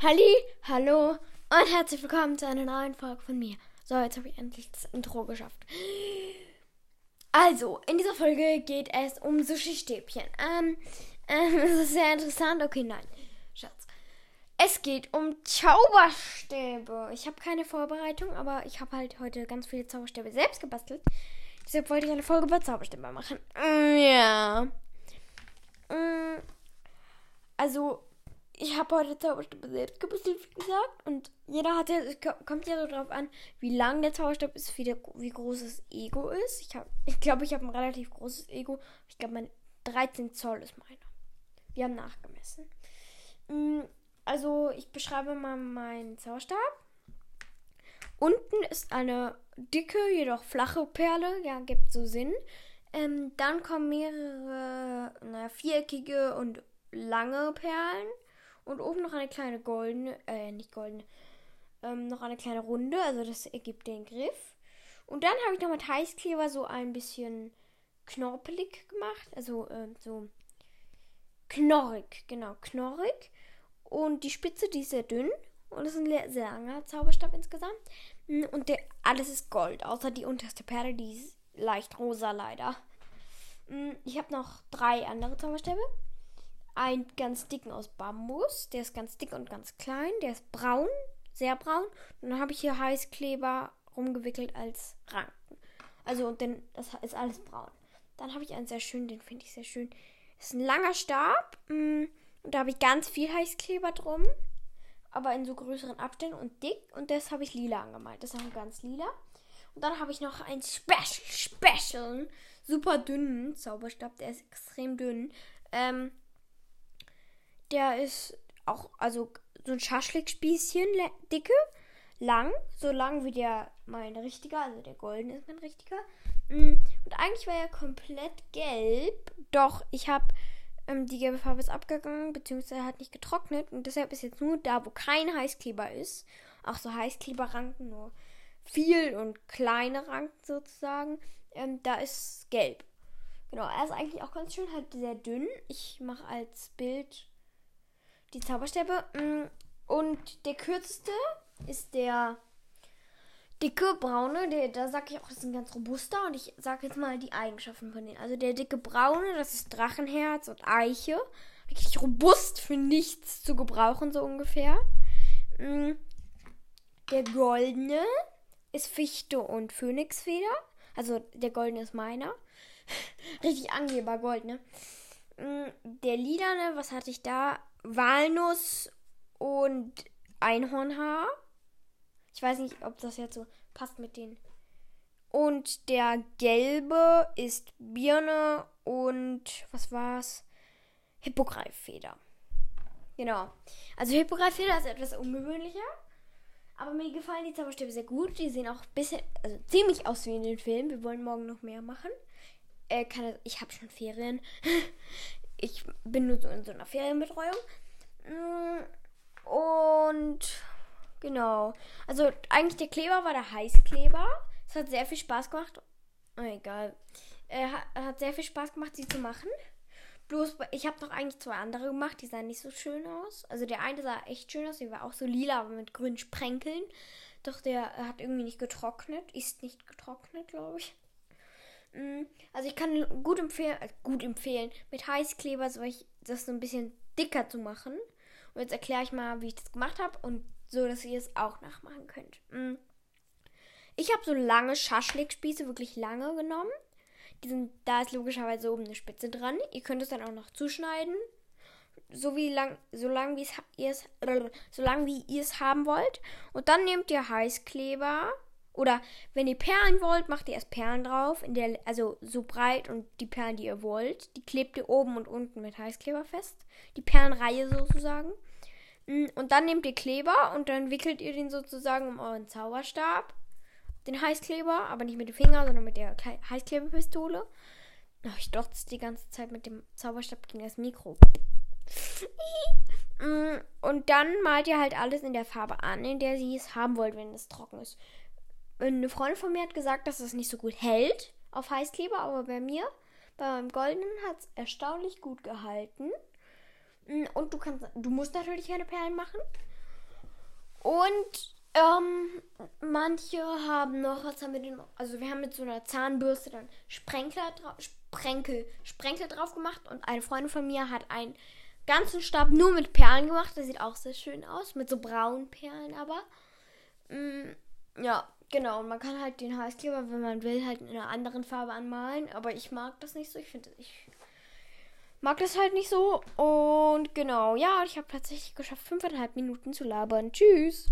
Halli, hallo und herzlich willkommen zu einer neuen Folge von mir. So, jetzt habe ich endlich das Intro geschafft. Also, in dieser Folge geht es um Sushi-Stäbchen. Ähm, ähm, das ist sehr interessant. Okay, nein, Schatz. Es geht um Zauberstäbe. Ich habe keine Vorbereitung, aber ich habe halt heute ganz viele Zauberstäbe selbst gebastelt. Deshalb wollte ich eine Folge über Zauberstäbe machen. Ja. Mm, also, ich habe heute Zauberstab selbst gebastelt, wie gesagt. Und jeder hat ja, es kommt ja so drauf an, wie lang der Zauberstab ist, wie, der, wie groß das Ego ist. Ich glaube, ich, glaub, ich habe ein relativ großes Ego. Ich glaube, mein 13 Zoll ist meiner. Wir haben nachgemessen. Mm, also, ich beschreibe mal meinen Zauberstab. Unten ist eine dicke, jedoch flache Perle. Ja, gibt so Sinn. Ähm, dann kommen mehrere, naja, viereckige und lange Perlen. Und oben noch eine kleine goldene, äh, nicht goldene, ähm, noch eine kleine Runde. Also das ergibt den Griff. Und dann habe ich noch mit Heißkleber so ein bisschen knorpelig gemacht. Also äh, so knorrig, genau, knorrig. Und die Spitze, die ist sehr dünn. Und das ist ein sehr langer Zauberstab insgesamt. Hm, und der, alles ist Gold, außer die unterste Perle, die ist leicht rosa leider. Hm, ich habe noch drei andere Zauberstäbe einen ganz dicken aus Bambus. Der ist ganz dick und ganz klein. Der ist braun, sehr braun. Und dann habe ich hier Heißkleber rumgewickelt als Ranken. Also, und dann, das ist alles braun. Dann habe ich einen sehr schönen, den finde ich sehr schön. Ist ein langer Stab. Mm, und da habe ich ganz viel Heißkleber drum. Aber in so größeren Abständen und dick. Und das habe ich lila angemalt. Das ist auch ganz lila. Und dann habe ich noch einen Special, Special, super dünnen Zauberstab. Der ist extrem dünn. Ähm, der ist auch, also so ein Schaschlik-Spießchen dicke, lang, so lang wie der mein richtiger, also der goldene ist mein richtiger. Mm, und eigentlich war er komplett gelb, doch ich habe ähm, die gelbe Farbe ist abgegangen, beziehungsweise hat nicht getrocknet und deshalb ist jetzt nur da, wo kein Heißkleber ist, auch so Heißkleberranken, nur viel und kleine Ranken sozusagen, ähm, da ist gelb. Genau, er ist eigentlich auch ganz schön, halt sehr dünn. Ich mache als Bild die Zauberstäbe. Mm, und der kürzeste ist der dicke braune. Der, da sage ich auch, das ist ein ganz robuster. Und ich sage jetzt mal die Eigenschaften von denen. Also der dicke braune, das ist Drachenherz und Eiche. Wirklich robust für nichts zu gebrauchen, so ungefähr. Mm, der goldene ist Fichte und Phönixfeder. Also der goldene ist meiner. Richtig Angeber, Gold, ne? Mm, der lilane, was hatte ich da? Walnuss und Einhornhaar. Ich weiß nicht, ob das jetzt so passt mit den. Und der gelbe ist Birne und was war's? Hippogreiffeder. Genau. Also Hippogreiffeder ist etwas ungewöhnlicher. Aber mir gefallen die Zauberstäbe sehr gut. Die sehen auch bisschen, also ziemlich aus wie in den Filmen. Wir wollen morgen noch mehr machen. Äh, keine, ich habe schon Ferien. ich bin nur so in so einer Ferienbetreuung. Mm, und genau. Also eigentlich der Kleber war der Heißkleber. Es hat sehr viel Spaß gemacht. Oh, egal. Er hat, hat sehr viel Spaß gemacht, sie zu machen. Bloß, ich habe noch eigentlich zwei andere gemacht, die sahen nicht so schön aus. Also der eine sah echt schön aus, der war auch so lila, aber mit grünen Sprenkeln. Doch der hat irgendwie nicht getrocknet. Ist nicht getrocknet, glaube ich. Mm, also ich kann gut empfehlen, äh, gut empfehlen, mit Heißkleber so ich das so ein bisschen dicker zu machen. Und jetzt erkläre ich mal, wie ich das gemacht habe und so, dass ihr es auch nachmachen könnt. Mm. Ich habe so lange Schaschlikspieße, wirklich lange genommen. Die sind, da ist logischerweise oben eine Spitze dran. Ihr könnt es dann auch noch zuschneiden. So wie lang, so lang wie ihr es, so lang wie ihr es haben wollt. Und dann nehmt ihr Heißkleber oder wenn ihr Perlen wollt, macht ihr erst Perlen drauf, der, also so breit und die Perlen, die ihr wollt, die klebt ihr oben und unten mit Heißkleber fest. Die Perlenreihe sozusagen. Mm, und dann nehmt ihr Kleber und dann wickelt ihr den sozusagen um euren Zauberstab. Den Heißkleber, aber nicht mit dem Finger, sondern mit der Heißkleberpistole. Oh, ich dotze die ganze Zeit mit dem Zauberstab gegen das Mikro. Mm, und dann malt ihr halt alles in der Farbe an, in der ihr es haben wollt, wenn es trocken ist. Eine Freundin von mir hat gesagt, dass es nicht so gut hält auf Heißkleber, aber bei mir, bei meinem goldenen, hat es erstaunlich gut gehalten. Mm, und du kannst, du musst natürlich keine Perlen machen. Und ähm, manche haben noch, was haben wir denn noch? Also wir haben mit so einer Zahnbürste dann Sprenkler Sprenkel, Sprenkel drauf gemacht und eine Freundin von mir hat einen ganzen Stab nur mit Perlen gemacht. Der sieht auch sehr schön aus, mit so braunen Perlen aber. Mm, ja, genau. Und man kann halt den Heißkleber, wenn man will, halt in einer anderen Farbe anmalen. Aber ich mag das nicht so. Ich finde, ich mag das halt nicht so. Und genau, ja, ich habe tatsächlich geschafft, fünfeinhalb Minuten zu labern. Tschüss.